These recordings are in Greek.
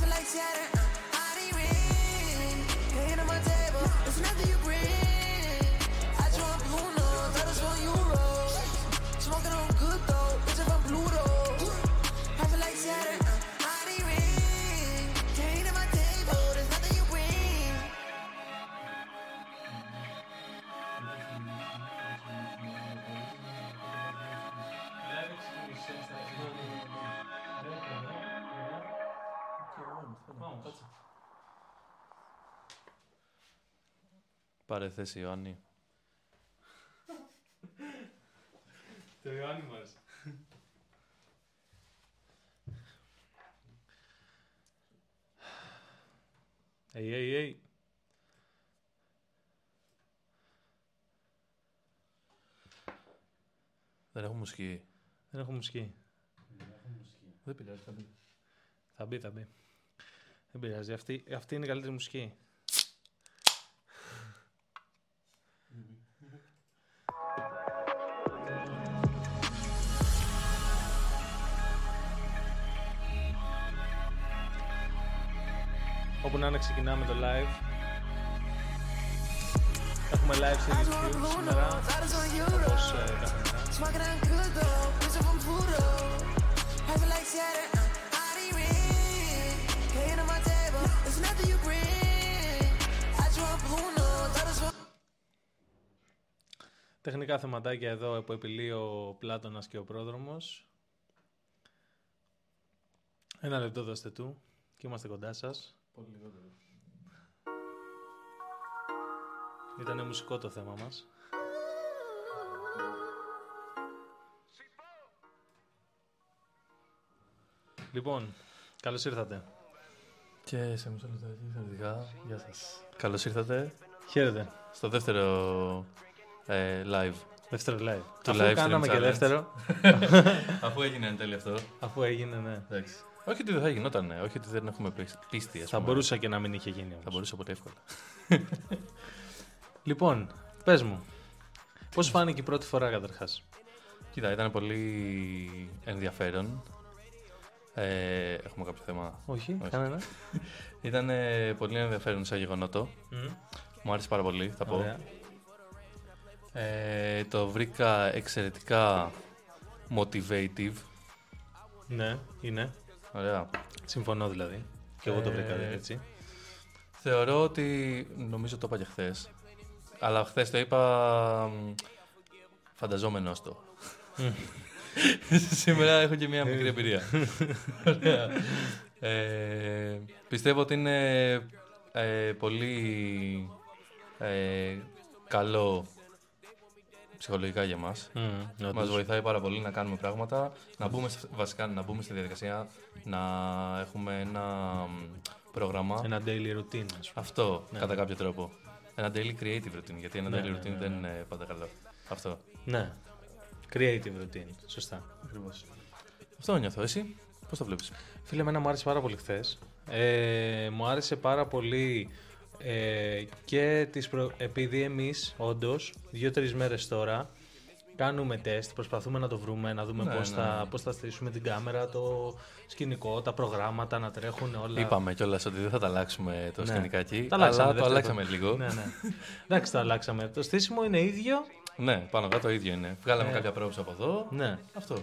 life like shatter. Πάρε θέση, Ιωάννη. Το Ιωάννη μας. Hey, hey, hey. Δεν έχω μουσική. Δεν έχω μουσική. Δεν πειράζει, θα μπει. Θα μπει, θα μπει. Δεν πειράζει. Αυτή, αυτή είναι η καλύτερη μουσική. Όπου να είναι ξεκινάμε το live. Έχουμε live σε YouTube σήμερα, όπως ε, καθημερινά. Τεχνικά θεματάκια εδώ που επιλύει ο Πλάτωνας και ο Πρόδρομος. Ένα λεπτό δώστε του και είμαστε κοντά σας. Πολύ λιγότερο. Ήταν μουσικό το θέμα μας. Λοιπόν, καλώς ήρθατε. Και σε μισό λεπτό διαφορετικά. Γεια σας. Καλώς ήρθατε Χαίρετε. στο δεύτερο ε, live. Δεύτερο live. Το αφού live stream κάναμε και challenge. δεύτερο, Αφού έγινε εν τέλει αυτό. αφού έγινε, ναι. Εντάξει. Όχι ότι δεν θα γινόταν, όχι ότι δεν έχουμε πίσ- πίστη. ας Θα πούμε. μπορούσα και να μην είχε γίνει όμως. Θα μπορούσε πολύ εύκολα. Λοιπόν, πες μου. Πώς φάνηκε η πρώτη φορά καταρχάς; Κοίτα, ήταν πολύ ενδιαφέρον. Ε, έχουμε κάποιο θέμα; Όχι, Όχι. κανένα. Ήταν ε, πολύ ενδιαφέρον σαν γεγονότο. Μμ. Μου άρεσε πάρα πολύ, θα πω. Ωραία. Ε, το βρήκα εξαιρετικά motivative. Ναι, είναι. Ωραία. Συμφωνώ δηλαδή. Και εγώ το βρήκα Ε, έτσι. Θεωρώ ότι. Νομίζω το είπα και χθες. Αλλά χθες το είπα. μ, Φανταζόμενος το. Σήμερα έχω και μια μικρή εμπειρία. Ωραία. Ε, πιστεύω ότι είναι ε, πολύ ε, καλό ψυχολογικά για μας. Μμ, όντως. Μας βοηθάει πάρα πολύ να κάνουμε πράγματα, να μπούμε, σε- βασικά να μπούμε στη διαδικασία, να έχουμε ένα μ, πρόγραμμα. Ένα daily routine, ας πούμε. Αυτό, κατά κάποιο τρόπο. Ένα daily creative routine, γιατί ένα Ναι, daily ναι, routine ναι, δεν είναι πάντα καλό. Αυτό. Ναι. Creative routine. Σωστά. Ακριβώς. Αυτό νιώθω. Εσύ, πώς το βλέπεις; Φίλε, εμένα μου άρεσε πάρα πολύ χθες. Ε, μου άρεσε πάρα πολύ ε, και τις προ... επειδή εμείς όντως δύο-τρεις μέρες τώρα κάνουμε τεστ, προσπαθούμε να το βρούμε, να δούμε Ναι, πώς, ναι, θα, ναι. πώς θα στήσουμε την κάμερα, το σκηνικό, τα προγράμματα, να τρέχουν όλα. Είπαμε κιόλας ότι δεν θα τα αλλάξουμε το Ναι. σκηνικάκι, Τα αλλάξαμε, αλλά το δεύτερο. αλλάξαμε λίγο. Ναι, ναι. Εντάξει, το αλλάξαμε. Το στήσιμο είναι ίδιο. Ναι, πάνω κάτω το ίδιο είναι. Βγάλαμε Ε. κάποια πρόβους από εδώ. Ναι. Αυτό.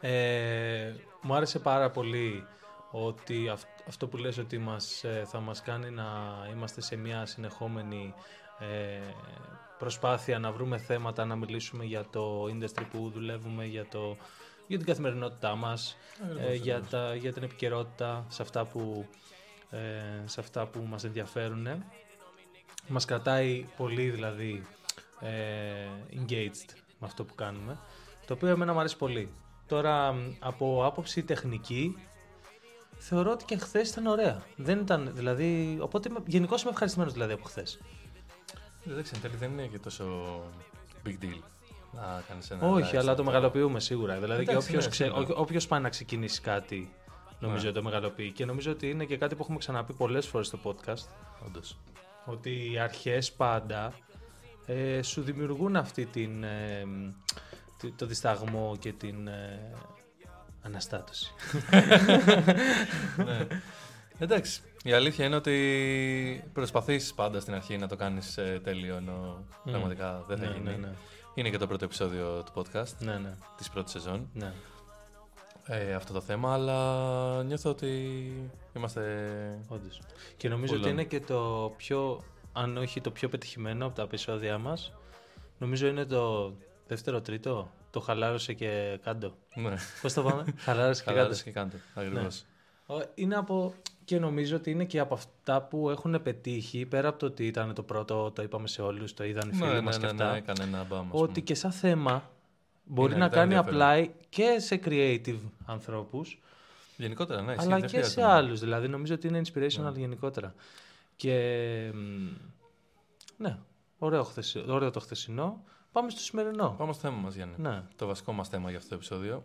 Ε, μου άρεσε πάρα πολύ ότι αυ- αυτό που λες ότι μας, ε, θα μας κάνει να είμαστε σε μια συνεχόμενη ε, προσπάθεια να βρούμε θέματα, να μιλήσουμε για το industry που δουλεύουμε, για, το, για την καθημερινότητά μας, ε, για, τα, για την επικαιρότητα σε αυτά που, ε, σε αυτά που μας ενδιαφέρουν. Μας κρατάει πολύ δηλαδή ε, engaged με αυτό που κάνουμε, το οποίο εμένα μου αρέσει πολύ. Τώρα μ, από άποψη τεχνική θεωρώ ότι και χθες ήταν ωραία. Δεν ήταν δηλαδή. Οπότε γενικώς είμαι ευχαριστημένος δηλαδή από χθες. Εντάξει, εν τέλει δεν είναι και τόσο big deal να κάνεις ένα Όχι, live αλλά stream. το μεγαλοποιούμε σίγουρα. Δηλαδή Εντάξει, και όποιος ναι, σίγουρα. όποιος πάει να ξεκινήσει κάτι, νομίζω Ναι. το μεγαλοποιεί. Και νομίζω ότι είναι και κάτι που έχουμε ξαναπεί πολλές φορές στο podcast. Όντως. Ότι οι αρχές πάντα ε, σου δημιουργούν αυτή την. ε, τη- το δισταγμό και την ε, αναστάτωση. ναι. Εντάξει. Η αλήθεια είναι ότι προσπαθείς πάντα στην αρχή να το κάνεις ε, τέλειο, ενώ πραγματικά δεν θα Ναι, γίνει. ναι, ναι. Είναι και το πρώτο επεισόδιο του podcast Ναι, ναι. της πρώτης σεζόν. ναι. ε, αυτό το θέμα, αλλά νιώθω ότι είμαστε. Όντως. Και νομίζω Πολλά. ότι είναι και το πιο, αν όχι το πιο πετυχημένο από τα επεισόδια μας, νομίζω είναι το δεύτερο τρίτο, το χαλάρωσε και κάντο. Ναι, Πώς το πάμε, χαλάρωσε και κάντο. χαλάρωσε και κάντε. Ακριβώς. Ο- Είναι από, και νομίζω ότι είναι και από αυτά που έχουν πετύχει, πέρα από το ότι ήταν το πρώτο, το είπαμε σε όλους, το είδαν οι φίλοι Ναι, μας ναι, και ναι, αυτά, ναι, έκανε ένα μπαμ. ας ότι πούμε. και σαν θέμα μπορεί Είναι να αρκετά κάνει ενδιαφέρον. apply και σε creative ανθρώπους, Γενικότερα, ναι, ισχύει, αλλά δεν και χρειάζεται σε να- άλλους. Δηλαδή, νομίζω ότι είναι inspirational Ναι. γενικότερα. Και μ, ναι, ωραίο, χθεσι- ωραίο το χθεσινό. Πάμε στο σημερινό. Πάμε στο θέμα μας, Γιάννη. Ναι. Το βασικό μας θέμα για αυτό το επεισόδιο.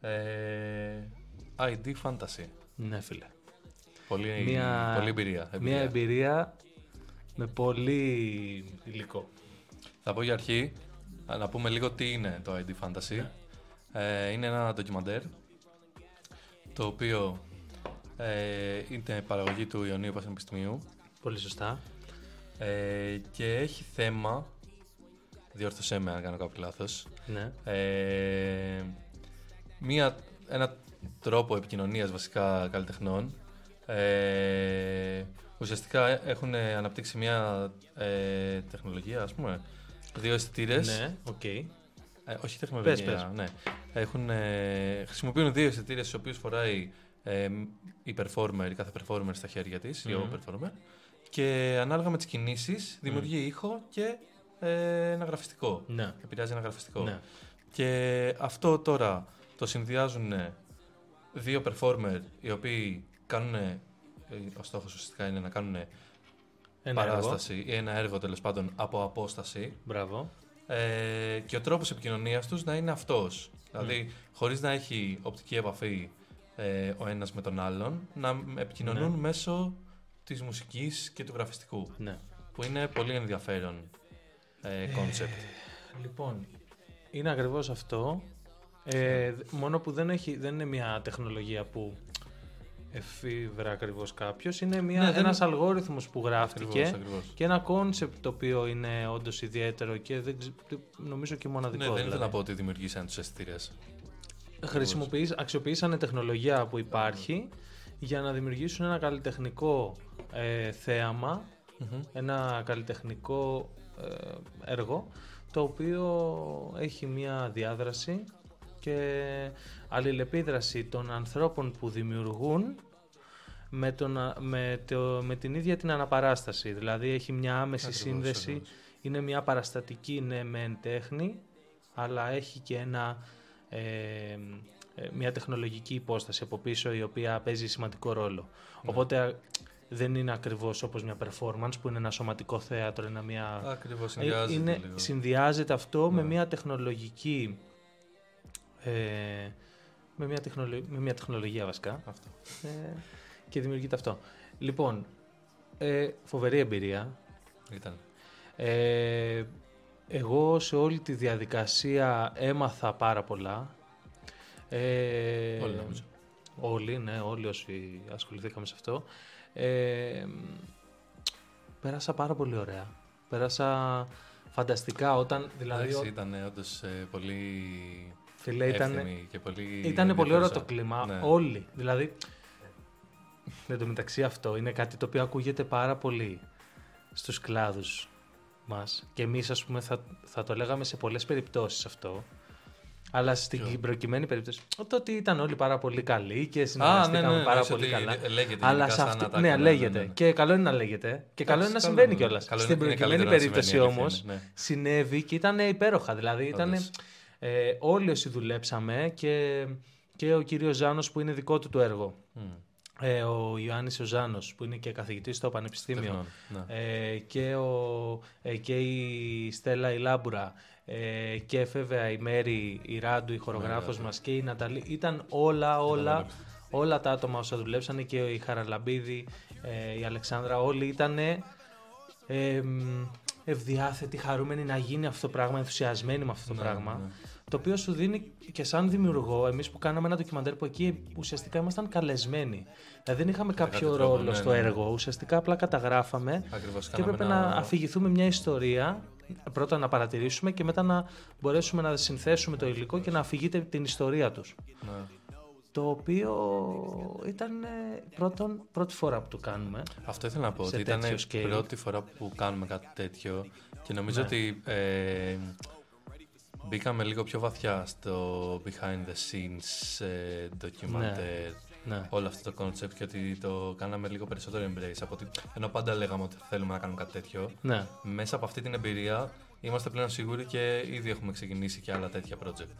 Ε, ID Fantasy. Ναι, φίλε. Πολύ, Μια- πολύ εμπειρία. Μια εμπειρία με πολύ υλικό. Θα πω για αρχή α, να πούμε λίγο τι είναι το ID Fantasy. Ε, είναι ένα ντοκιμαντέρ το οποίο ε, είναι παραγωγή του Ιωνίου Πανεπιστημίου Πολύ σωστά. ε, και έχει θέμα, διόρθωσέ με αν κάνω κάποιο λάθος, Ναι. ε, μία, ένα τρόπο επικοινωνίας βασικά καλλιτεχνών. Ε, ουσιαστικά ε- έχουν αναπτύξει μια ε, τεχνολογία, ας πούμε, δύο αισθητήρες. Ναι, οκ. Ε, όχι τεχνολογία, Πες, πες. ναι. Έχουν, ε, χρησιμοποιούν δύο αισθητήρες τις οποίες φοράει ε, η performer, η κάθε performer στα χέρια της, η ο performer, και ανάλογα με τις κινήσεις δημιουργεί ήχο και ε, ένα γραφιστικό. Ναι. Επηρεάζει ένα γραφιστικό. Ναι. Και αυτό τώρα το συνδυάζουν δύο performer οι οποίοι κάνουν. ε, Ο στόχος ουσιαστικά είναι να κάνουν Ένα παράσταση έργο. ή ένα έργο τέλος πάντων από απόσταση. Μπράβο. Ε, και ο τρόπος επικοινωνίας τους να είναι αυτός. Δηλαδή, χωρίς να έχει οπτική επαφή ε, ο ένας με τον άλλον, να επικοινωνούν Ναι. μέσω της μουσικής και του γραφιστικού. Ναι. Που είναι πολύ ενδιαφέρον κόνσεπτ. Λοιπόν, είναι ακριβώς αυτό. Ε, δ- μόνο που δεν, έχει, δεν είναι μια τεχνολογία που εφηύρε ακριβώς κάποιος. Είναι μια, Ναι, δεν- ένας αλγόριθμος που γράφτηκε Ακριβώς, ακριβώς. και ένα κόνσεπτ το οποίο είναι όντως ιδιαίτερο και δεν, ξε- νομίζω και μοναδικό. Ναι, δεν ήθελα δηλαδή. να πω ότι δημιουργήσαν τους αισθητήρες. Χρησιμοποιείς, αξιοποίησαν τεχνολογία που υπάρχει για να δημιουργήσουν ένα καλλιτεχνικό ε, θέαμα, ένα καλλιτεχνικό ε, έργο, το οποίο έχει μία διάδραση και αλληλεπίδραση των ανθρώπων που δημιουργούν με, τον, α- με, το, με την ίδια την αναπαράσταση. Δηλαδή έχει μια άμεση Ακριβώς, σύνδεση, ακριβώς. είναι μια παραστατική ναι μεν τέχνη, αλλά έχει και ένα, ε, ε, μια τεχνολογική υπόσταση από πίσω η οποία παίζει σημαντικό ρόλο. Ναι. Οπότε α, δεν είναι ακριβώς όπως μια performance που είναι ένα σωματικό θέατρο, είναι μια... Ακριβώς, Ε, συνδυάζεται είναι, λίγο. συνδυάζεται αυτό με Ναι. μια τεχνολογική ε, με, μια τεχνολο- με μια τεχνολογία βασικά Αυτό. ε, και δημιουργείται αυτό. Λοιπόν, ε, φοβερή εμπειρία. Ήταν. Ε, εγώ σε όλη τη διαδικασία έμαθα πάρα πολλά. Ε, Όλοι νομίζω. Όλοι, ναι, όλοι όσοι ασχοληθήκαμε σε αυτό. Ε, πέρασα πάρα πολύ ωραία. Πέρασα φανταστικά όταν, δηλαδή, Εντάξει, ο- ήταν όντως πολύ φίλε, ήταν, εύθυμη και πολύ ήταν πολύ ωραίο το ενδιαφέρουσα. κλίμα. Ναι. Όλοι. Δηλαδή, εν τω μεταξύ αυτό είναι κάτι το οποίο ακούγεται πάρα πολύ στους κλάδους μας. Και εμείς, ας πούμε, θα, θα το λέγαμε σε πολλές περιπτώσεις αυτό. Αλλά στην Ποιο; προκειμένη περίπτωση, το ότι ήταν όλοι πάρα πολύ καλοί και Α, ναι, συνεργαστήκαμε ναι, ναι, πάρα εννοείς πολύ ότι καλά. λέγεται Αλλά γενικά σε σαν αυτή. ατάκα, Ναι, ναι, ναι, λέγεται. ναι, ναι. Και καλό είναι να λέγεται. Και καλό είναι να Εντάξει, συμβαίνει καλό, κιόλας. καλό Στην είναι- είναι προκειμένη καλύτερο να περίπτωση συμβαίνει, όμως αλήθεια είναι, ναι. συνέβη και ήταν υπέροχα. Δηλαδή ήταν. Όντως. Ε, όλοι όσοι δουλέψαμε και, και ο κύριος Ζάνος που είναι δικό του το έργο. Μμ. Ε, ο Ιωάννης ο Ζάνος που είναι και καθηγητής στο Πανεπιστήμιο. Τεχνών, ναι. Ε, και, ο, ε, και η Στέλλα η Λάμπουρα ε, και βέβαια η Μέρη η Ράντου η χορογράφος Ράντου. μας και η Ναταλή ήταν όλα όλα όλα. όλα τα άτομα όσα δουλέψανε και η Χαραλαμπίδη ε, η Αλεξάνδρα όλοι ήταν ε, μ, ευδιάθετοι χαρούμενοι να γίνει αυτό το πράγμα ενθουσιασμένοι με αυτό το Ναι, πράγμα ναι. Το οποίο σου δίνει και σαν δημιουργό, εμείς που κάναμε ένα ντοκιμαντέρ που εκεί ουσιαστικά ήμασταν καλεσμένοι. Δηλαδή δεν είχαμε κάποιο κάποιο τρόπο, ρόλο ναι, στο ναι. έργο, ουσιαστικά απλά καταγράφαμε Ακριβώς, και κάναμε έπρεπε ένα- να αφηγηθούμε μια ιστορία, πρώτα να παρατηρήσουμε και μετά να μπορέσουμε να συνθέσουμε το υλικό και να αφηγείτε την ιστορία τους. Ναι. Το οποίο ήταν ε, πρώτον, πρώτη φορά που το κάνουμε. Αυτό ήθελα να πω. σε Ότι ήταν τέτοιο scale. πρώτη φορά που κάνουμε κάτι τέτοιο και νομίζω Ναι. ότι ε, μπήκαμε λίγο πιο βαθιά στο behind the scenes ε, documentaire. Ναι. Όλο αυτό το concept και ότι το κάναμε λίγο περισσότερο embrace από ότι ενώ πάντα λέγαμε ότι θέλουμε να κάνουμε κάτι τέτοιο Ναι. μέσα από αυτή την εμπειρία είμαστε πλέον σίγουροι και ήδη έχουμε ξεκινήσει και άλλα τέτοια project.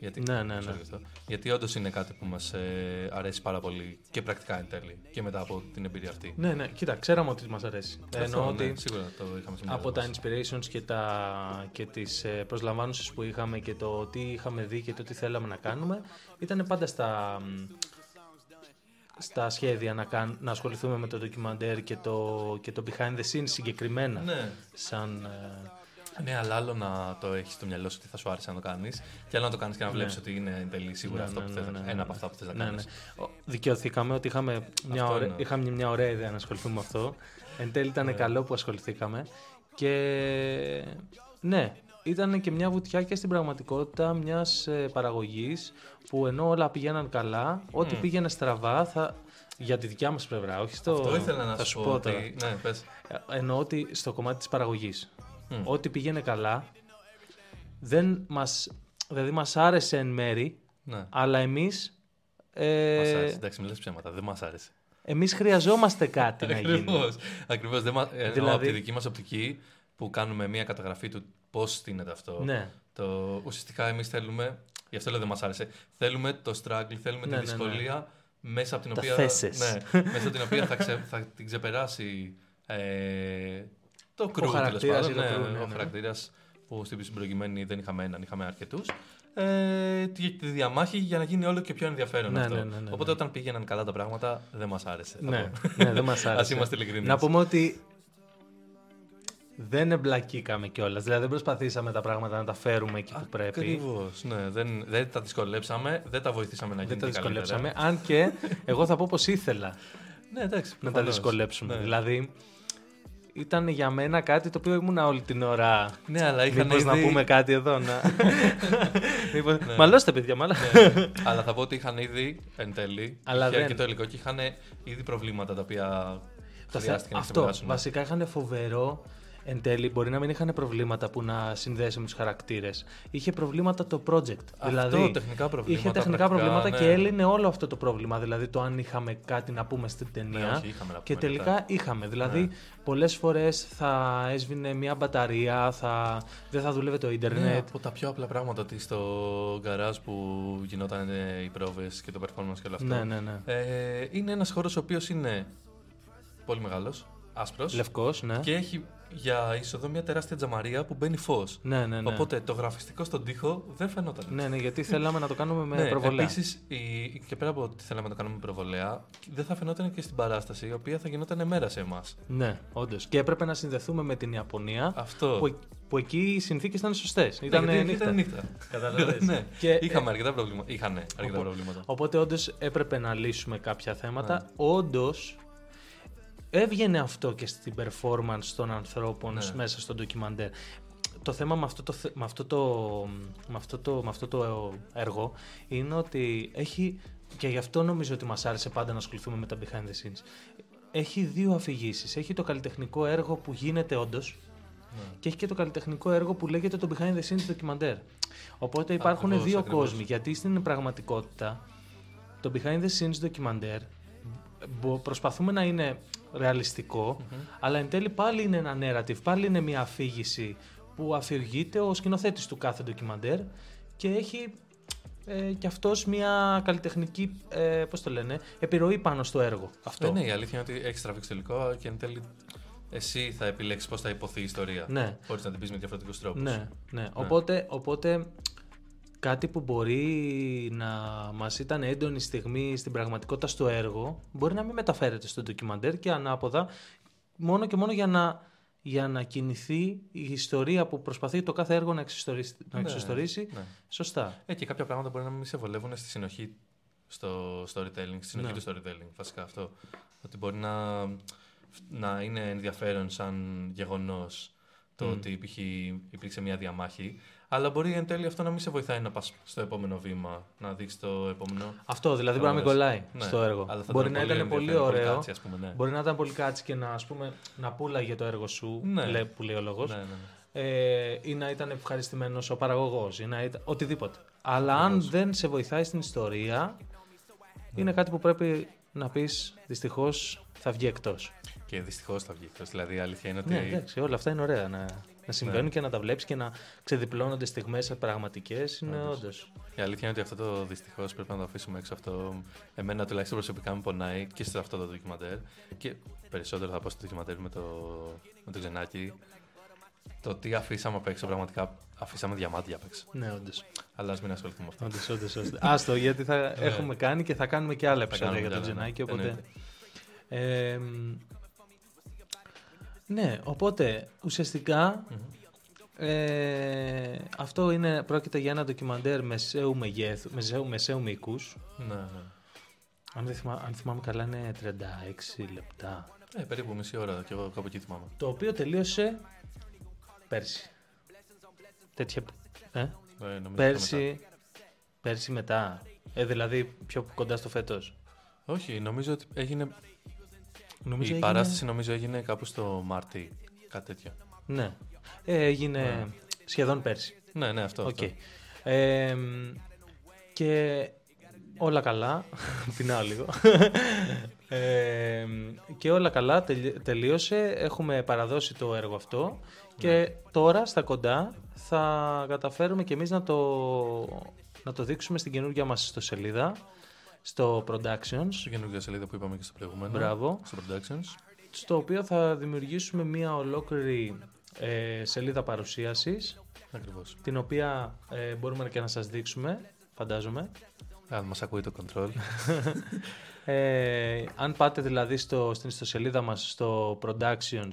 Γιατί, Ναι, ναι, ξέρω ναι. γι' αυτό. Γιατί όντως είναι κάτι που μας ε, αρέσει πάρα πολύ και πρακτικά εν τέλει και μετά από την εμπειρία αυτή. Ναι, ναι, κοίτα, ξέραμε ότι μας αρέσει. Αυτό, Εννοώ ναι, ότι σίγουρα το είχαμε στο από μυαλό τα μας. inspirations και, τα, και τις ε, προσλαμβάνωσες που είχαμε και το τι είχαμε δει και το τι θέλαμε να κάνουμε ήταν πάντα στα, μ, στα σχέδια να, κάν, να ασχοληθούμε με το ντοκιμαντέρ και το, και το behind the scenes συγκεκριμένα Ναι. σαν ε, ναι, αλλά άλλο να το έχεις στο μυαλό σου ότι θα σου άρεσε να το κάνεις, και άλλο να το κάνεις και να βλέπεις ότι είναι εν τέλει σίγουρα Ναι, αυτό ναι, που ναι, θες, ναι, ναι, ένα ναι. από αυτά που θες να Ναι, κάνεις. ναι. Ο- Δικαιωθήκαμε ότι είχαμε μια, Αυτό ωραία, είναι. είχαμε μια ωραία ιδέα να ασχοληθούμε με αυτό. Εν τέλει ήταν καλό που ασχοληθήκαμε. Και ναι, ήταν και μια βουτιά και στην πραγματικότητα μιας ε, παραγωγής που ενώ όλα πηγαίναν καλά, ό,τι πήγαινε στραβά θα... Για τη δικιά μας πλευρά, όχι στο... Αυτό ήθελα να θα σου σου πω. πω ότι... τώρα. Ναι, πες. Εννοώ ότι στο κομμάτι της παραγωγής. Μμ. Ό,τι πήγαινε καλά, δεν μας, δηλαδή μας άρεσε εν μέρη, Ναι. αλλά εμείς, ε, Μας άρεσε. Εντάξει, μην λες ψέματα. Δεν μας άρεσε. εμείς χρειαζόμαστε κάτι να γίνει. Ακριβώς. Ακριβώς. Δεν μα... δηλαδή... Δηλαδή- από τη δική μας οπτική που κάνουμε μια καταγραφή του πώς στείνεται αυτό. Ναι. Το... Ουσιαστικά εμείς θέλουμε, γι' αυτό λέω δεν μας άρεσε, θέλουμε το struggle, θέλουμε Ναι, τη ναι, ναι. δυσκολία μέσα από την Τα οποία, θέσεις. ναι, μέσα από την οποία θα, ξε... θα την ξεπεράσει ε... το κρού, χαρακτήρας τέλος ή το πάντων, κρού, ναι, ο ναι. χαρακτήρας που στην προηγουμένη δεν είχαμε έναν, είχαμε αρκετούς. Ε, τη, τη διαμάχη για να γίνει όλο και πιο ενδιαφέρον Ναι, αυτό. ναι, ναι, ναι, Οπότε όταν πήγαιναν καλά τα πράγματα δεν μας άρεσε. θα Ναι, πω. ναι, δεν μας άρεσε. Ας είμαστε ειλικρινείς. Να πούμε ότι δεν εμπλακήκαμε κιόλας. Δηλαδή δεν προσπαθήσαμε τα πράγματα να τα φέρουμε εκεί που πρέπει. Ακριβώς. Ναι, δεν, δεν τα δυσκολέψαμε, δεν τα βοηθήσαμε να γίνει Δεν τα και καλύτερα. δυσκολέψαμε. Αν και εγώ θα πω πως ήθελα Ναι, εντάξει. να τα προφανώς. δυσκολέψουμε. Ναι. Δηλαδή ήταν για μένα κάτι το οποίο ήμουν όλη την ώρα. Ναι, αλλά είχαν Μήπως να ήδη- πούμε κάτι εδώ. Να... Μήπως... Ναι. Μαλώστε, παιδιά, μαλά. Ναι, αλλά θα πω ότι είχαν ήδη εν τέλει. Αλλά είχε δεν- αρκετό υλικό και είχαν ήδη προβλήματα τα οποία Το θε- χρειάστηκε να Αυτό. ξεπεράσουν. Βασικά είχαν φοβερό. Εν τέλει, μπορεί να μην είχαν προβλήματα που να συνδέσει με τους χαρακτήρες. Είχε προβλήματα το project. Αυτό, δηλαδή, τεχνικά προβλήματα, Είχε τεχνικά πρακτικά, προβλήματα ναι. και έλυνε όλο αυτό το πρόβλημα. Δηλαδή, το αν είχαμε κάτι να πούμε στην ταινία. Ναι, όχι, είχαμε να και πούμε τελικά μετά. είχαμε. Δηλαδή, Ναι. πολλές φορές θα έσβηνε μια μπαταρία, θα... δεν θα δούλευε το ίντερνετ. Ναι, από τα πιο απλά πράγματα ότι στο γκαράζ που γινόταν ε, οι πρόβες και το performance και όλο αυτό. Ναι, ναι, ναι. Ε, είναι ένας χώρος ο οποίος είναι πολύ μεγάλος, άσπρος. Λευκός, ναι. Και έχει για είσοδο μια τεράστια τζαμαρία που μπαίνει φως. Ναι, ναι, ναι. Οπότε το γραφιστικό στον τοίχο δεν φαινόταν. Ναι, ναι, γιατί θέλαμε να το κάνουμε με Ναι, προβολέα. Επίσης, και πέρα από ότι θέλαμε να το κάνουμε με προβολέα, δεν θα φαινόταν και στην παράσταση, η οποία θα γινόταν μέρα σε εμάς. Ναι, όντως. Και έπρεπε να συνδεθούμε με την Ιαπωνία. Αυτό. Που, που εκεί οι συνθήκες ήταν σωστές. Ναι, Ήταν γιατί νύχτα. Ήταν νύχτα. Καταλαβες. ναι. Και, Είχαμε αρκετά προβλήματα. Είχανε αρκετά Οπό- προβλήματα. Οπότε όντως έπρεπε να λύσουμε κάποια θέματα. Ναι. Όντως έβγαινε αυτό και στην performance των ανθρώπων Ναι. μέσα στο ντοκιμαντέρ. Το θέμα με αυτό το, θε- με αυτό το, με αυτό το, με αυτό το έργο είναι ότι έχει, και γι' αυτό νομίζω ότι μας άρεσε πάντα να ασχοληθούμε με τα behind the scenes, έχει δύο αφηγήσεις. Έχει το καλλιτεχνικό έργο που γίνεται όντως Ναι. και έχει και το καλλιτεχνικό έργο που λέγεται το behind the scenes ντοκιμαντέρ. Οπότε υπάρχουν Ακριβώς, δύο ακριβώς. κόσμοι. Γιατί στην πραγματικότητα το behind the scenes ντοκιμαντέρ μπο- προσπαθούμε να είναι ρεαλιστικό, αλλά εν τέλει πάλι είναι ένα narrative, πάλι είναι μια αφήγηση που αφηγείται ο σκηνοθέτης του κάθε ντοκιμαντέρ και έχει ε, και αυτός μια καλλιτεχνική, ε, πώς το λένε, επιρροή πάνω στο έργο. Αυτό. Ε, ναι, η αλήθεια είναι ότι έχεις τραβήξει το υλικό και εν τέλει εσύ θα επιλέξεις πώς θα υποθεί η ιστορία. Ναι. Χωρίς να την πεις με διαφορετικούς τρόπους. Ναι, ναι. Οπότε, οπότε κάτι που μπορεί να μας ήταν έντονη στιγμή στην πραγματικότητα στο έργο μπορεί να μην μεταφέρεται στο ντοκιμαντέρ και ανάποδα μόνο και μόνο για να, για να κινηθεί η ιστορία που προσπαθεί το κάθε έργο να εξιστορήσει, να Ναι, εξιστορήσει ναι. σωστά. Ε, και κάποια πράγματα μπορεί να μην σε βολεύουν στη συνοχή στο storytelling, στη συνοχή Ναι. του storytelling, βασικά αυτό. Ότι μπορεί να, να είναι ενδιαφέρον σαν γεγονός το Μμ. ότι π.χ. υπήρξε μια διαμάχη, αλλά μπορεί εν τέλει αυτό να μην σε βοηθάει να πας στο επόμενο βήμα, να δείξει το επόμενο. Αυτό δηλαδή μπορεί να μην Ωραίες. κολλάει Ναι, στο έργο. αλλά θα Μπορεί να ήταν πολύ ενδιαφέρον, ωραίο. κάτσι, ας πούμε, ναι. Μπορεί να ήταν πολύ κάτσι και να, ας πούμε, να πουλάγε το έργο σου, Ναι. λέ- που λέει ο λόγος. Ναι, ναι, ναι. ε, ή να ήταν ευχαριστημένος ο παραγωγός, ή να ήταν. οτιδήποτε. Αλλά αν δεν σε βοηθάει στην ιστορία, είναι κάτι που πρέπει να πεις δυστυχώς θα βγει εκτός. Και δυστυχώς θα βγει εκτός. Δηλαδή η αλήθεια είναι ότι. Ναι, εντάξει, όλα αυτά είναι ωραία να, να συμβαίνουν Ναι. και να τα βλέπεις και να ξεδιπλώνονται στιγμές πραγματικές. Είναι Όντως. όντως. Η αλήθεια είναι ότι αυτό το δυστυχώς πρέπει να το αφήσουμε έξω. Αυτό εμένα τουλάχιστον προσωπικά με πονάει και σε αυτό το ντοκιμαντέρ. Και περισσότερο θα πω στο ντοκιμαντέρ με το, με το ξενάκι. Το τι αφήσαμε απ' έξω, πραγματικά αφήσαμε διαμάντια απ' έξω. Ναι, όντως. Αλλά ας μην ασχοληθούμε με αυτό. Όντως, όντως, όντως. Άστο, γιατί θα έχουμε κάνει και θα κάνουμε και άλλα επεισόδια κάνουμε για κι τον άλλα, ναι. Τζενάκη. Οπότε... Εννοείται. Ε, μ, ναι, οπότε ουσιαστικά ε, αυτό είναι, πρόκειται για ένα ντοκιμαντέρ μεσαίου μεγέθου, μεσαίου, μεσαίου μήκους. Ναι, ναι. Αν, δεν θυμά, αν θυμάμαι καλά είναι 36 λεπτά. Ε, περίπου μισή ώρα και εγώ κάπου εκεί θυμάμαι. Το οποίο τελείωσε πέρσι. Τέτοια, ε, Ε, νομίζω το μετά. πέρσι, πέρσι μετά. Ε, δηλαδή πιο κοντά στο φέτος. Όχι, νομίζω ότι έγινε. Νομίζω η έγινε- παράσταση νομίζω έγινε κάπου στο Μάρτι. Κάτι τέτοιο. Ναι. Ε, έγινε σχεδόν πέρσι. Ναι, ναι, αυτό. Οκ. αυτό. Ε, και όλα καλά. Πεινάω λίγο. Ε, και όλα καλά, τελει- τελείωσε. Έχουμε παραδώσει το έργο αυτό. Και τώρα, στα κοντά, θα καταφέρουμε και εμείς να το, να το δείξουμε στην καινούργια μας ιστοσελίδα, στο Productions, Στο καινούργιο σελίδα που είπαμε και στο προηγούμενο. Μπράβο. Στο Productions. στο οποίο θα δημιουργήσουμε μία ολόκληρη ε, σελίδα παρουσίασης, Ακριβώς. την οποία ε, μπορούμε και να σας δείξουμε, φαντάζομαι. Αν μας ακούει το control. Ε, αν πάτε δηλαδή στο, στην ιστοσελίδα μας στο Productions,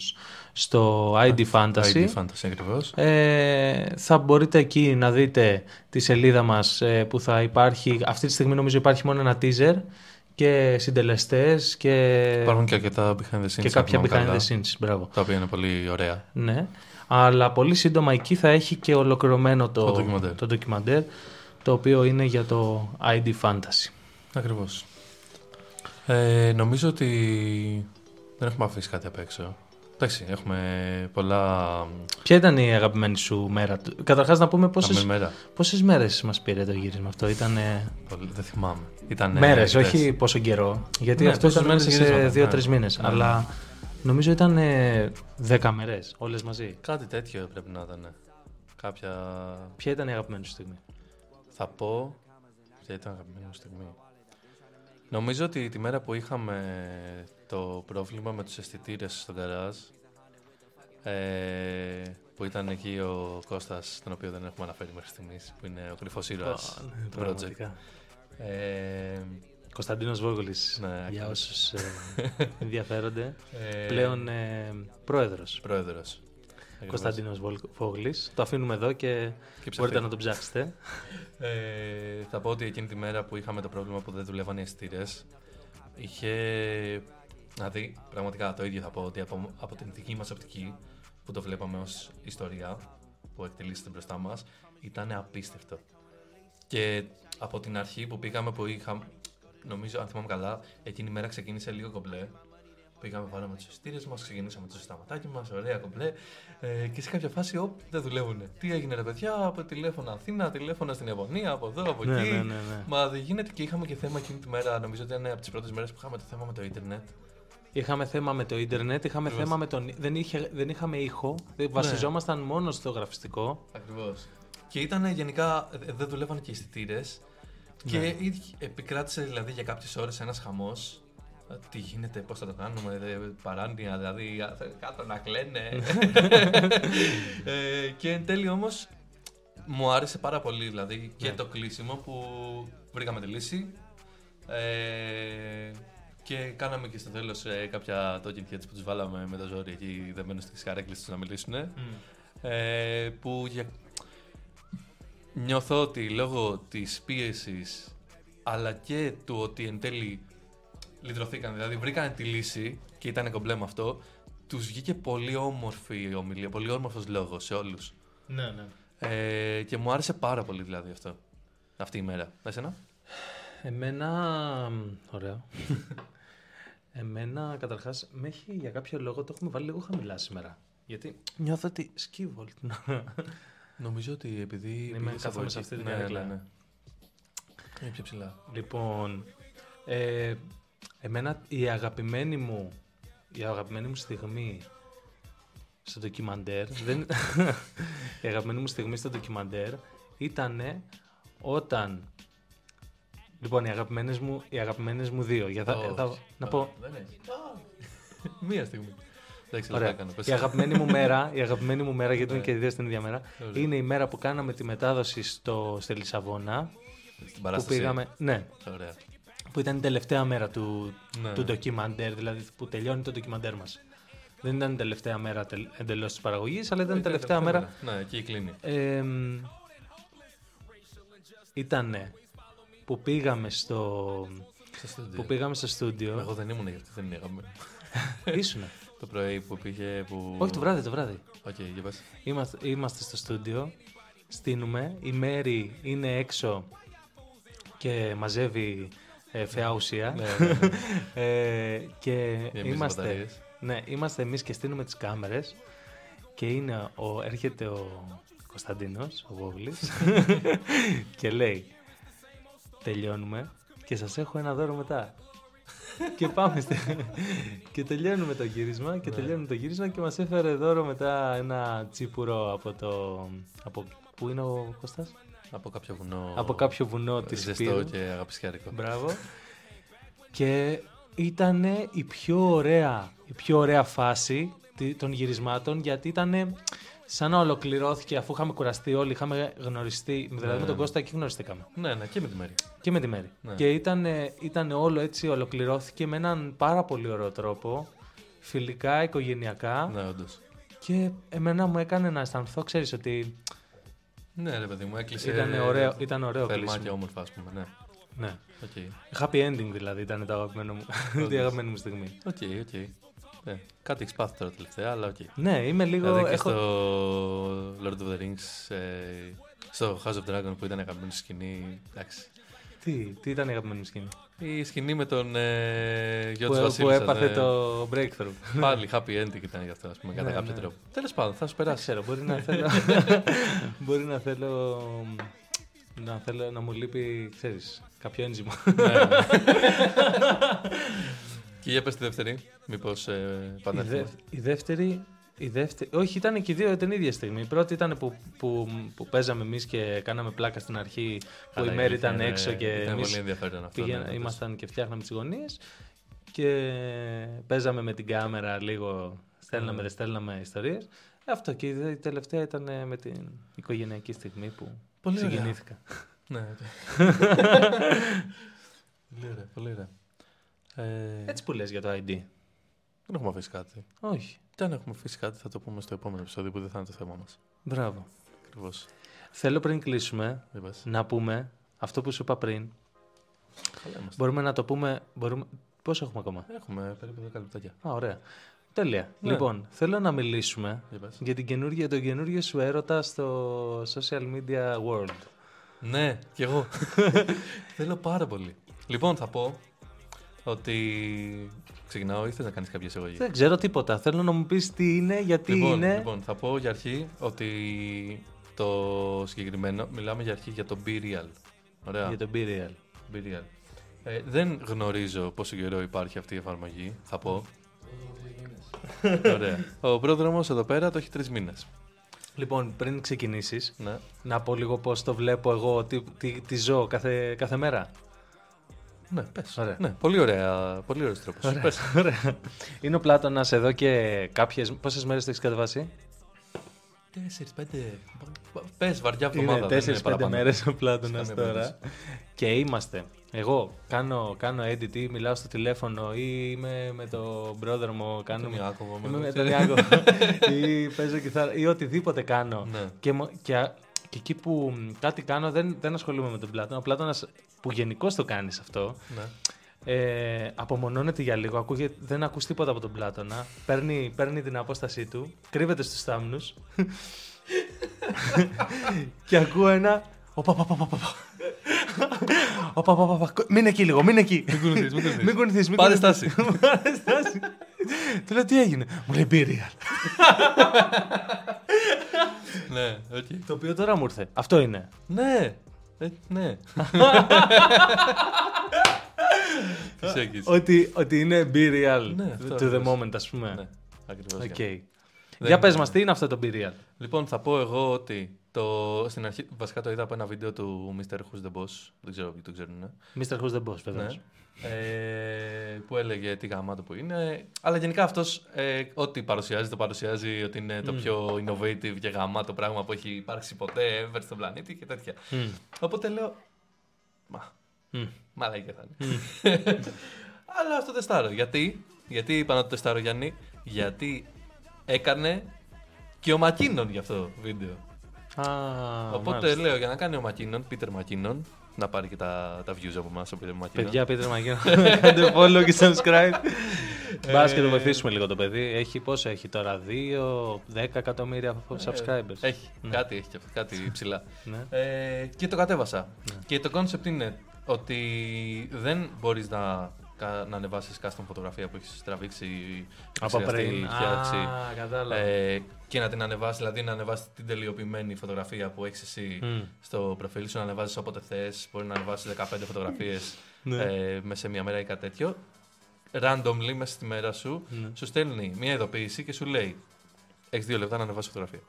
στο ID Fantasy, ID Fantasy ακριβώς. ε, θα μπορείτε εκεί να δείτε τη σελίδα μας ε, που θα υπάρχει, αυτή τη στιγμή νομίζω υπάρχει μόνο ένα teaser και συντελεστές και, Υπάρχουν και αρκετά behind the scenes. και αν κάποια θυμάμαι behind καλά, the scenes. Μπράβο. Τα οποία είναι πολύ ωραία. Ναι. Αλλά πολύ σύντομα εκεί θα έχει και ολοκληρωμένο το, Το ντοκιμαντέρ. το ντοκιμαντέρ, το οποίο είναι για το ID Fantasy. Ακριβώς. Ε, νομίζω ότι δεν έχουμε αφήσει κάτι απ' έξω. Εντάξει, έχουμε πολλά. Ποια ήταν η αγαπημένη σου μέρα; Του. Καταρχάς να πούμε Πόσες... πόσες, μέρα. πόσες μέρες μας πήρε το γύρισμα αυτό; Ήταν Πολύ- Δεν θυμάμαι. Ήταν μέρες, όχι πόσο καιρό. Γιατί Ναι, αυτός πόσες ήταν μέρες μέσα σε γυρίσματα, δύο-τρεις ναι. μήνες. Ναι. Αλλά νομίζω ήταν ε, δέκα μέρες όλες μαζί. Κάτι τέτοιο πρέπει να ήταν. Κάποια. Ποια ήταν η αγαπημένη σου στιγμή; Θα πω. Ποια ήταν η αγαπημένη μου στιγμή. Νομίζω ότι τη μέρα που είχαμε το πρόβλημα με τους αισθητήρες στο γκαράζ ε, που ήταν εκεί ο Κώστας, τον οποίο δεν έχουμε αναφέρει μέχρι στιγμής, που είναι ο κρυφός ήρωας Ω, ναι, του project. πραγματικά. Ε, Κωνσταντίνος Βόγολης, Ναι, για ακριβώς. όσους ε, ενδιαφέρονται. ε, Πλέον ε, πρόεδρος. Πρόεδρος. Ακριβώς. Κωνσταντίνος Βόλ- Βόγολης. Το αφήνουμε εδώ και, Και μπορείτε ψευτεί. να το ψάξετε. Ε, θα πω ότι εκείνη τη μέρα που είχαμε το πρόβλημα που δεν δουλεύαν οι αισθητήρες, είχε. Δηλαδή, πραγματικά το ίδιο θα πω ότι από, από την δική μας οπτική που το βλέπαμε ως ιστορία που εκτελήσεται μπροστά μας, ήταν απίστευτο. Και από την αρχή που πήγαμε που είχαμε. Νομίζω, αν θυμάμαι καλά, εκείνη η μέρα ξεκίνησε λίγο κομπλέ. Πήγαμε πάνω με τους αισθητήρε μας, ξεκινήσαμε το συσταματάκι μας, ωραία κομπλέ. Ε, και σε κάποια φάση, όπ, δεν δουλεύουν. Τι έγινε, ρε παιδιά, από τηλέφωνα Αθήνα, τηλέφωνα στην Ιαπωνία, από εδώ, από Ναι, εκεί. ναι, ναι, ναι. Μα δεν γίνεται και είχαμε και θέμα εκείνη τη μέρα. Νομίζω ότι ήταν από τις πρώτες μέρες που είχαμε το θέμα με το Ιντερνετ. Είχαμε θέμα με το ίντερνετ, είχαμε Ακριβώς. θέμα με τον... Δεν, είχε, δεν είχαμε ήχο, δεν βασιζόμασταν μόνο στο γραφιστικό. Ακριβώς. Και ήταν γενικά, ε, δεν δουλεύαν και οι αισθητήρε. Και Ναι. ήδη επικράτησε δηλαδή για κάποιες ώρες ένας χαμός. Τι γίνεται, πώς θα το κάνουμε, δε, παράνοια, δηλαδή α, θα- κάτω να κλαίνε. ε, και εν τέλει όμως μου άρεσε πάρα πολύ δηλαδή και Ναι. το κλείσιμο που βρήκαμε τη λύση. Ε, Και κάναμε και στο τέλος κάποια talking heads που τους βάλαμε με το ζόρι εκεί δεμένου στις καρέκλε τους να μιλήσουν. Ε, που για... νιώθω ότι λόγω της πίεσης αλλά και του ότι εν τέλει λυτρωθήκαν, δηλαδή βρήκαν τη λύση και ήταν κομπλέ με αυτό, τους βγήκε πολύ όμορφη η ομιλία, πολύ όμορφος λόγος σε όλους. Ναι, ναι. Ε, και μου άρεσε πάρα πολύ δηλαδή αυτό, αυτή η μέρα. Εσένα; Εμένα. μ, Ωραίο. Εμένα, καταρχάς, με έχει για κάποιο λόγο το έχουμε βάλει λίγο χαμηλά σήμερα. Γιατί νιώθω ότι σκύβω. Νομίζω ότι επειδή... Είμαι πήγες κάθομαι από σε εκεί- αυτή την ναι, καρέκλα. ναι, ναι. Είναι πιο ψηλά. λοιπόν. Ε, εμένα η αγαπημένη μου. Η αγαπημένη μου στιγμή στο ντοκιμαντέρ. δεν, η αγαπημένη μου στιγμή στο ντοκιμαντέρ ήταν όταν. Λοιπόν, οι αγαπημένες μου, οι αγαπημένες μου δύο. Για θα, Όχι. θα- να πω, Δεν έχει. Μία στιγμή. Εντάξει, Ωραία. δεν κάνω. πες. Η αγαπημένη μου μέρα, η αγαπημένη μου μέρα, γιατί είναι Ναι. και οι δύο στην ίδια μέρα, Ωραία. είναι η μέρα που κάναμε τη μετάδοση στο, στη Λισαβόνα. Στην Που παράσταση. πήγαμε. Ναι, Ωραία. Που ήταν η τελευταία μέρα του, Ναι. του ντοκιμαντέρ, δηλαδή που τελειώνει το ντοκιμαντέρ μας. Δεν ήταν η τελευταία μέρα εντελώς της παραγωγής, αλλά ήταν η τελευταία μέρα. Ναι, εκεί κλείνει. Ε, ήταν που πήγαμε στο, Στο στούντιο. που πήγαμε στο στούντιο. Εγώ δεν ήμουν γιατί δεν είναι αγαπημένο. Ήσουνα. Το πρωί που πήγε. Που... Όχι το βράδυ, το βράδυ. Οκ, για πες. Είμαστε, είμαστε στο στούντιο, στήνουμε, η Μαίρη είναι έξω και μαζεύει ε, φαιά ουσία. Ναι, ναι, ναι. Ε, και Γεμίζει είμαστε, μπαταρίες. ναι, είμαστε εμείς και στήνουμε τις κάμερες και είναι ο, έρχεται ο Κωνσταντίνος, ο Βόβλης και λέει τελειώνουμε και σας έχω ένα δώρο μετά. και πάμε στη... και τελειώνουμε το γύρισμα και Ναι. τελειώνουμε το γύρισμα και μας έφερε δώρο μετά ένα τσίπουρο από το... Από... Πού είναι ο Κώστας; Από κάποιο βουνό. Από κάποιο βουνό της Ζεστό Υπήρου. και αγαπησιάρικο. Μπράβο. και ήταν η πιο ωραία, η πιο ωραία φάση τη- των γυρισμάτων γιατί ήταν σαν να ολοκληρώθηκε αφού είχαμε κουραστεί όλοι, είχαμε γνωριστεί. Δηλαδή με τον Κώστα εκεί γνωριστήκαμε. Ναι, ναι, και με τη μέρη. Και με τη Μαίρη. Ναι. Και ήταν, ήταν όλο έτσι, ολοκληρώθηκε με έναν πάρα πολύ ωραίο τρόπο. Φιλικά, οικογενειακά. Ναι, όντως. Και εμένα μου έκανε να αισθανθώ, ξέρεις, ότι Ναι, ρε παιδί μου, έκλεισε. ήταν ωραίο, ήταν ωραίο Θερμά κλείσιμο. και όμορφα, ας πούμε. Ναι. Ναι. Οκ. Happy ending δηλαδή ήταν το αγαπημένο μου, η αγαπημένη μου στιγμή. Οκ, οκ. Ναι. Κάτι έχεις πάθει τώρα τελευταία, αλλά οκ. Ναι, είμαι λίγο. Δηλαδή και έχω... στο Lord of the Rings, ε, στο House of Dragon που ήταν αγαπημένη σου σκηνή. Εντάξει. Τι, τι ήταν η αγαπημένη μου σκηνή; Η σκηνή με τον ε, γιο Που, της που Βασίλισσας, έπαθε ναι. το breakthrough. Πάλι happy ending ήταν γι' αυτό, ας πούμε, κατά Ναι, κάποιο ναι. τρόπο. Τέλος πάντων, θα σου Δεν περάσει. ξέρω, μπορεί να θέλω. μπορεί να θέλω. Να θέλω να μου λείπει, ξέρεις, κάποιο ένζυμο. Και για πες τη δεύτερη, μήπως ε, η, επανέλθουμε. δε- η δεύτερη. Η δεύτερη, όχι, ήταν και οι δύο την ίδια στιγμή. Η πρώτη ήταν που, που, που παίζαμε εμείς και κάναμε πλάκα στην αρχή. Που Καλά, η Μαίρη αλήθεια ήταν είναι- έξω και Ήταν εμείς πολύ ενδιαφέρον αυτό. Πήγαινα, ναι, όντως. ήμασταν και φτιάχναμε τις γωνίες και παίζαμε με την κάμερα λίγο, στέλναμε, Ναι. δεν στέλναμε ιστορίες. Ε, Αυτό και η δε- η τελευταία ήταν ε, με την οικογενειακή στιγμή που Πολύ ωραία. συγκινήθηκα. Ναι, οκ. Πολύ ωραία, πολύ ωραία. Ε, Έτσι που λες για το ID. Δεν έχουμε αφήσει κάτι. Όχι. Και αν έχουμε αφήσει κάτι θα το πούμε στο επόμενο επεισόδιο που δεν θα είναι το θέμα μας. Μπράβο. Ακριβώς. Θέλω πριν κλείσουμε Δεν πας. να πούμε αυτό που σου είπα πριν. Καλά είμαστε. Μπορούμε να το πούμε... Μπορούμε... Πόσο έχουμε ακόμα; Έχουμε περίπου 10 λεπτάκια. Α, ωραία. Τέλεια. Ναι. Λοιπόν, θέλω να μιλήσουμε Για πες. για την καινούργια, τον καινούργιο σου έρωτα στο social media world. Ναι, κι εγώ. Θέλω πάρα πολύ. Λοιπόν, θα πω ότι. Ξεκινάω ή θες να κάνεις κάποια εισαγωγή. Δεν ξέρω τίποτα. Θέλω να μου πεις τι είναι, γιατί Λοιπόν, είναι. λοιπόν, θα πω για αρχή ότι το συγκεκριμένο μιλάμε για αρχή για το Be Real. Ωραία. Για το Be Real. Be Real. Ε, δεν γνωρίζω πόσο καιρό υπάρχει αυτή η εφαρμογή, θα πω. Ωραία. Ο πρόδρομος εδώ πέρα το έχει τρεις μήνες. Λοιπόν, πριν ξεκινήσεις, Ναι. να πω λίγο πώς το βλέπω εγώ, τι, τι, τι ζω κάθε, κάθε μέρα. Ναι, πες. Ωραία. Ναι, πολύ ωραία. Πολύ ωραίος τρόπος. Πες. Ωραία. Είναι ο Πλάτωνας εδώ και κάποιες... Πόσες μέρες το έχεις κατεβάσει; Τέσσερι-πέντε. Πες βαριά Είναι εβδομάδα. δεν 4-5 παραπάνω. μέρες ο Πλάτωνας Κάνε τώρα. περίπτωση. Και είμαστε. Εγώ κάνω, κάνω edit ή μιλάω στο τηλέφωνο ή είμαι με τον brother μου. Κάνω, τον Ιάκωβο, με είμαι με τον τον Ιάκωβο. ή παίζω κιθάρα ή οτιδήποτε κάνω. Ναι. Και, μο- και, α- και εκεί που μ, κάτι κάνω δεν, δεν ασχολούμαι με τον Πλάτωνα. Ο Πλάτωνας που γενικώς το κάνεις αυτό. Ναι. Ε, απομονώνεται για λίγο, ακούγεται, δεν ακούς τίποτα από τον Πλάτωνα. Παίρνει, παίρνει την απόστασή του, κρύβεται στους θάμνους και ακούω ένα «Οπα, πα, πα, πα, πα, πα». «Οπα, πα, πα, πα». Μείνε εκεί λίγο, μείνε εκεί. Μην κουνηθείς, μην κουνηθείς. Μην κουνηθείς, μην Πάρε κουνηθείς. στάση. Πάρε στάση. Του λέω τι έγινε; Μου λέει BeReal. Ναι, οκ. Το οποίο τώρα μου ήρθε. Αυτό είναι. Ναι. Ε, ναι. Τις έγκυς. Ότι, ότι είναι BeReal Ναι, αυτό to the ακριβώς. moment, ας πούμε. Ναι, ακριβώς. Οκ. Δεν Για πες είναι- μας, τι είναι αυτό το BeReal. Λοιπόν, θα πω εγώ ότι το, στην αρχή, βασικά το είδα από ένα βίντεο του Mr. Who's the Boss. Δεν ξέρω ποιοι το ξέρουν. Ναι. Mr. Who's the Boss, βέβαια. Ναι. Ε, που έλεγε τι γαμάτο που είναι. Αλλά γενικά αυτός ε, ό,τι παρουσιάζει, το παρουσιάζει ότι είναι το πιο innovative και γαμάτο πράγμα που έχει υπάρξει ποτέ ever στον πλανήτη και τέτοια. Μμ. Οπότε λέω. Μα, Μμ. μαλάκια θα είναι. Αλλά αυτό τεστάρω. Γιατί, γιατί είπα να το τεστάρω Γιάννη, γιατί έκανε και ο Μακίνον για αυτό το βίντεο. Α, Οπότε μάλιστα. λέω για να κάνει ο Μακίνον, Πίτερ Μακίνον, να πάρει και τα, τα views από εμάς ο Πίτερ Μακίνον. Παιδιά, πείτε μαγιά. Κάντε follow και subscribe. Μπας Ε, και το βοηθήσουμε λίγο το παιδί. Έχει πόσο έχει τώρα, 2, 10 εκατομμύρια subscribers. Ε, Έχει, κάτι έχει και αυτό, κάτι ψηλά. Ναι. Ε, και το κατέβασα. Και το concept είναι ότι δεν μπορείς να, κα- να ανεβάσεις custom φωτογραφία που έχεις τραβήξει, Από επεξεργαστεί, πριν. φτιάξει, Α, κατάλαβα. ε, και να την ανεβάσεις, δηλαδή να ανεβάσεις την τελειοποιημένη φωτογραφία που έχεις εσύ Μμ. στο προφίλ σου, να ανεβάζεις όποτε θες, μπορεί να ανεβάσεις 15 φωτογραφίες Ναι. ε, μέσα σε μία μέρα ή κάτι τέτοιο. Randomly μέσα στη μέρα σου, Ναι. σου στέλνει μία ειδοποίηση και σου λέει Έχεις δύο λεπτά να ανεβάσει φωτογραφία.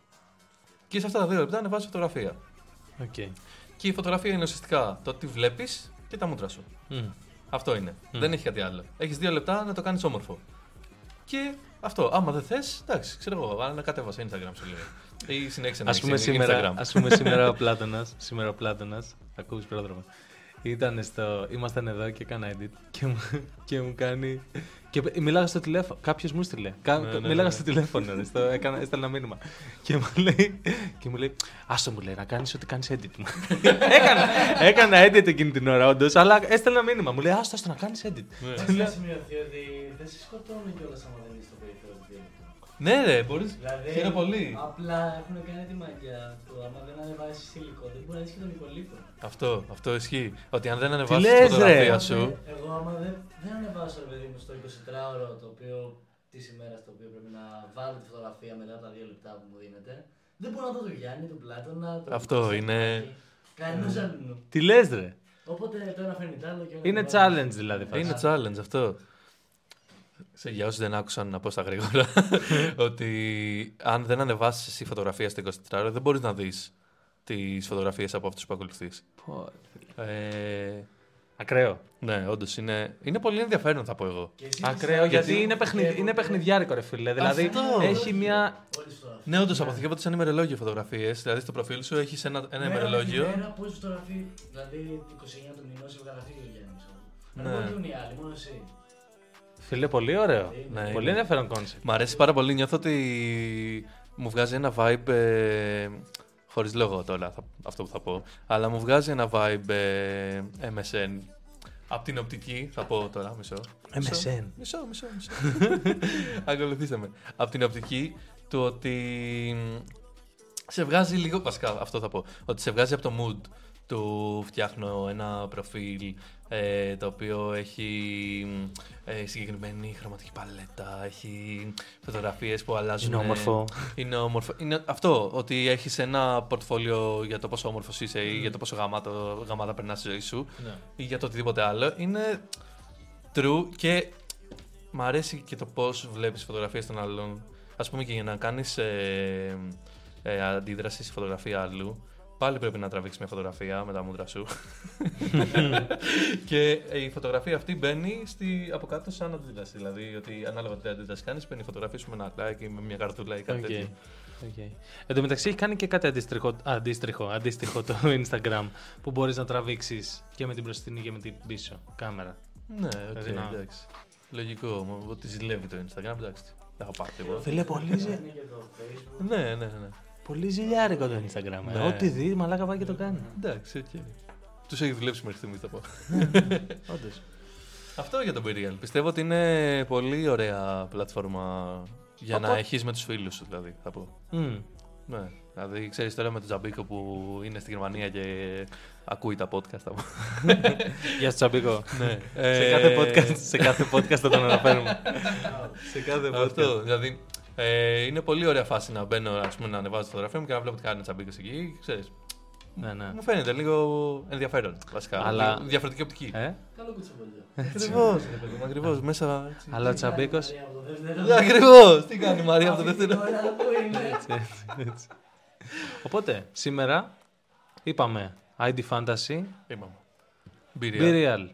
Και σε αυτά τα δύο λεπτά ανεβάζει φωτογραφία. Οκ. Και η φωτογραφία είναι ουσιαστικά το τι βλέπεις και τα μούτρα σου. Μμ. Αυτό είναι. Δεν έχει κάτι άλλο. Έχεις δύο λεπτά να το κάνεις όμορφο. Και αυτό. Άμα δεν θες, εντάξει, ξέρω εγώ, αν κατέβασε Instagram σου λέει. Ή συνέχισε να Ας πούμε, έχεις σήμερα, Instagram. ας πούμε σήμερα ο Πλάτωνας, σήμερα ο Πλάτωνας, ακούς Πρόδρομε, ήταν στο, ήμασταν εδώ και έκανα edit και μου, και μου κάνει, και μιλάγα στο τηλέφωνο, κάποιος μου στείλε, Κα- Ναι, ναι, μιλάγα ναι. στο τηλέφωνο, ρε, στο, έκανα, έστελνα μήνυμα και μου λέει, και μου λέει, άστο μου λέει, να κάνεις ό,τι κάνεις edit μου. έκανα, έκανα edit εκείνη την ώρα όντως, αλλά έστελνα μήνυμα, μου λέει, άστο, άστο να κάνεις edit. Ναι. Πρέπει να σημειωθεί ότι δεν σε σκοτώνουν κιόλας άμα δεν είσαι στο περιθώριο του διαλόγου. Ναι, ρε, μπορείς. Δηλαδή, Χαίρομαι πολύ. απλά έχουν κάνει τη μαγιά του. Άμα δεν ανεβάσεις υλικό, δεν μπορείς να δει και τον υπολείπων. Αυτό, αυτό ισχύει. Ότι αν δεν ανεβάσεις λες, τη ρε; φωτογραφία σου. Εγώ, άμα δεν, δεν ανεβάσω, ρε παιδί μου, στο 24ωρο το οποίο της ημέρας το οποίο πρέπει να βάλω τη φωτογραφία μετά από τα δύο λεπτά που μου δίνετε, δεν μπορώ να δω τον Γιάννη, τον Πλάτωνα. Τον Αυτό είναι- Κανένα άλλου. Τι λες ρε, Οπότε το ένα φέρνει τ' άλλο και όλα είναι τα challenge δηλαδή. Είναι φάση. challenge αυτό. Σε, για όσοι δεν άκουσαν να πω στα γρήγορα, ότι αν δεν ανεβάσεις εσύ φωτογραφία στο 24ωρο, δεν μπορείς να δεις τις φωτογραφίες από αυτούς που ακολουθείς. Πω, Ε, Ακραίο. ναι, όντως είναι, είναι πολύ ενδιαφέρον, θα πω εγώ. Και εσύ Ακραίο γιατί, γιατί- είναι, παιχνιδι... είναι παιχνιδιάρικο ρε φίλε. Δηλαδή Αυτό. έχει μια. Όλες τις φωτογραφίες. Ναι, όντως αποθηκεύονται σαν ημερολόγιο φωτογραφίες. Δηλαδή στο προφίλ σου έχεις ένα, ένα Μέρα με τη ημερολόγιο. Μέρα πόσες φωτογραφίες, δηλαδή 29 του μηνός έβγαλα αυτή ο Γιάννης. Ναι. Δεν μπορούν οι άλλοι, μόνο εσύ. Φίλε, πολύ ωραίο. Ναι, πολύ είναι. ενδιαφέρον κόνσεπτ. Μ' αρέσει πάρα πολύ. Νιώθω ότι μου βγάζει ένα vibe. Ε, Χωρίς λόγο τώρα θα- αυτό που θα πω. Αλλά μου βγάζει ένα vibe ε, MSN. Απ' την οπτική, θα πω τώρα, μισό. MSN. Μισό, μισό, μισό. Ακολουθήστε με. Απ' την οπτική του ότι μ, σε βγάζει λίγο, βασικά αυτό θα πω, ότι σε βγάζει από το mood του φτιάχνω ένα προφίλ ε, το οποίο έχει μ, ε, συγκεκριμένη χρωματική παλέτα, έχει φωτογραφίες που αλλάζουν. Είναι όμορφο. Είναι όμορφο. Είναι αυτό, ότι έχεις ένα πορτφόλιο για το πόσο όμορφος είσαι ή για το πόσο γαμάτο, γαμάτα περνάς στη ζωή σου Ναι. ή για το οτιδήποτε άλλο. Είναι true και μ' αρέσει και το πώς βλέπεις φωτογραφίες των άλλων. Ας πούμε και για να κάνεις ε, ε, αντίδραση στη φωτογραφία άλλου, πάλι πρέπει να τραβήξεις μια φωτογραφία με τα μούτρα σου. και η φωτογραφία αυτή μπαίνει στη, από κάτω σαν αντίδραση. Δηλαδή, ότι ανάλογα τι αντίδραση κάνεις, μπαίνει η φωτογραφία σου με ένα like ή με μια καρδούλα ή κάτι Οκ. τέτοιο. Okay. Εν τω μεταξύ έχει κάνει και κάτι αντίστοιχο, αντίστοιχο, αντίστοιχο το Instagram που μπορείς να τραβήξεις και με την μπροστινή και με την πίσω κάμερα. Ναι, οκ, Δηλαδή να- εντάξει. Λογικό, μου- ότι ζηλεύει το Instagram, εντάξει. Δεν έχω πάρει τίποτα. Φίλε, πολύ, ζε- Είναι και το Facebook. Ναι, ναι, ναι. Πολύ ζηλιάρικο το Instagram. ε. Ναι. Ό,τι δει, μαλάκα πάει και το κάνει. Εντάξει, οκ. Τους έχει δουλέψει μέχρι στιγμής, θα πω. Όντως. Αυτό για το BeReal. Πιστεύω ότι είναι πολύ ωραία πλατφόρμα για να Οπότε- έχεις με τους φίλους σου, δηλαδή. Θα πω. Μμ. Ναι. Δηλαδή, ξέρεις τώρα με τον Τζαμπίκο που είναι στη Γερμανία και ακούει τα podcast. Θα πω. Γεια σου Τσαμπίκο. ναι. σε, κάθε podcast, σε κάθε podcast θα τον αναφέρουμε. σε κάθε podcast. Αυτό. Δηλαδή, ε, είναι πολύ ωραία φάση να μπαίνω ας πούμε, να ανεβάζω τη φωτογραφία μου και να βλέπω τι κάνει ο Τζαμπίκο εκεί. Ξέρεις, ναι, ναι. Μου φαίνεται λίγο ενδιαφέρον βασικά. Αλλά- Λίγο Διαφορετική οπτική. Ε; Καλό κουτσομπολιό. Ακριβώς. Ακριβώς. Μέσα. έτσι. Αλλά ο Τσαμπίκος; Μαρία από το δεύτερο. Ακριβώς. Τι κάνει η Μαρία από το Αυτή την δεύτερο. ώρα που είναι. Οπότε, σήμερα είπαμε ID Fantasy, Είπαμε. Be Μπύρια. Real.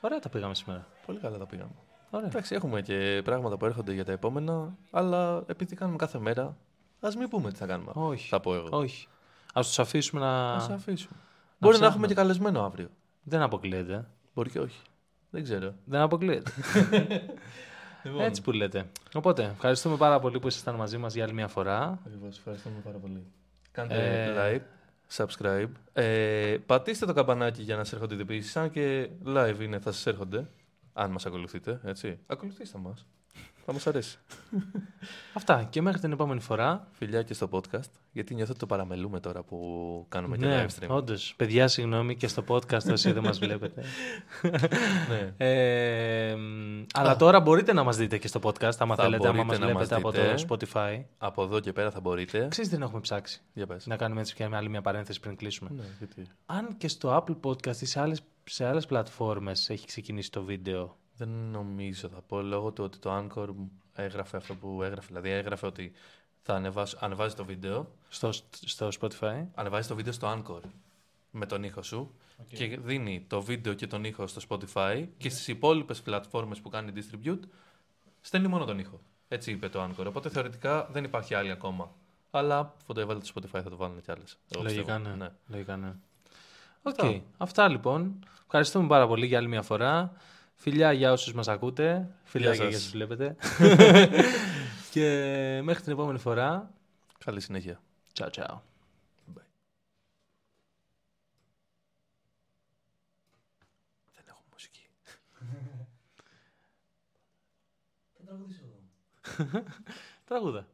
Ωραία τα πήγαμε σήμερα. Πολύ καλά τα πήγαμε. Ωραία. Εντάξει, έχουμε και πράγματα που έρχονται για τα επόμενα, αλλά επειδή κάνουμε κάθε μέρα, ας μην πούμε τι θα κάνουμε. Όχι. Θα πω εγώ. Όχι. Α τους αφήσουμε να. Α αφήσουμε. Μπορεί να ψάχνουμε. έχουμε και καλεσμένο αύριο. Δεν αποκλείεται. Μπορεί και όχι. Δεν ξέρω. Δεν αποκλείεται. Λοιπόν. Έτσι που λέτε. Οπότε, ευχαριστούμε πάρα πολύ που ήσασταν μαζί μας για άλλη μια φορά. Ακριβώς. Ευχαριστούμε πάρα πολύ. Κάντε Ε, like, subscribe. Ε, πατήστε το καμπανάκι για να σας έρχονται ειδοποιήσεις. Αν και live είναι, θα σας έρχονται. Αν μας ακολουθείτε, έτσι. Ακολουθήστε μας. θα μας αρέσει. Αυτά και μέχρι την επόμενη φορά. Φιλιά και στο podcast. Γιατί νιώθω ότι το παραμελούμε τώρα που κάνουμε και Ναι, live stream. όντως. Παιδιά, συγγνώμη και στο podcast όσοι δεν μας βλέπετε. ναι. Ε, μ, αλλά τώρα μπορείτε να μας δείτε και στο podcast, άμα Θα θέλετε, άμα μας μπορείτε να βλέπετε μας από το δείτε. Spotify. Από εδώ και πέρα θα μπορείτε. Ξέρεις τι δεν έχουμε ψάξει. Για πες. Να κάνουμε έτσι και μια άλλη μια παρένθεση πριν κλείσουμε. Ναι, γιατί. Αν και στο Apple Podcast ή σε άλλες, σε άλλες πλατφόρμες έχει ξεκινήσει το βίντεο; Δεν νομίζω, θα πω, λόγω του ότι το Anchor έγραφε αυτό που έγραφε. Δηλαδή έγραφε ότι θα ανεβάσω, ανεβάζει το βίντεο, Στο, στο Spotify; ανεβάζει το βίντεο στο Anchor με τον ήχο σου και δίνει το βίντεο και τον ήχο στο Spotify και στις υπόλοιπες πλατφόρμες που κάνει distribute στέλνει μόνο τον ήχο. Έτσι είπε το Anchor. Οπότε θεωρητικά δεν υπάρχει άλλη ακόμα. Αλλά αφού το έβαλε το Spotify θα το βάλουν κι άλλες. Εγώ Λογικά πιστεύω. ναι. Λογικά ναι. Οκ. Αυτά. Αυτά λοιπόν. Ευχαριστούμε πάρα πολύ για άλλη μια φορά. Φιλιά για όσους μας ακούτε. Φιλιά Γεια και για σας. όσους βλέπετε. και μέχρι την επόμενη φορά. Καλή συνέχεια. Ciao, ciao. Δεν έχω μουσική. Θα τραγουδήσω εγώ. Τραγούδα.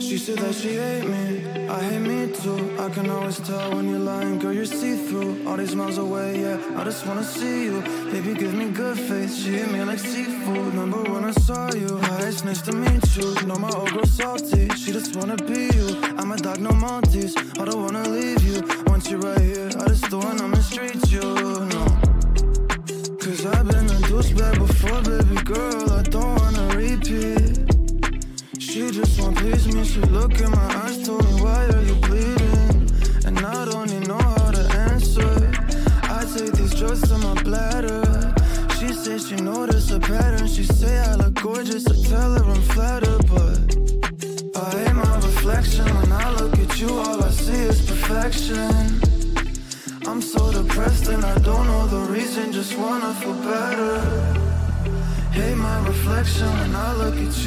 She said that she hate me, I hate me too. I can always tell when you're lying, girl, you're see through. All these miles away, yeah, I just wanna see you. Baby, give me good faith, she hit me like seafood. Remember when I saw you? Hi, it's nice to meet you. Know my old girl salty, she just wanna be you. I'm a dog, no Maltese, I don't wanna leave you. Once you're right here, I just don't wanna mistreat you, no. Cause I've been a douchebag before, baby girl, I don't wanna repeat. She just won't please me. She look in my eyes, told me why are you bleeding? And I don't even know how to answer. I take these drugs to my bladder. She says she noticed a pattern. She say I look gorgeous. I tell her reason. Just wanna feel better. Hate my reflection when I look at you.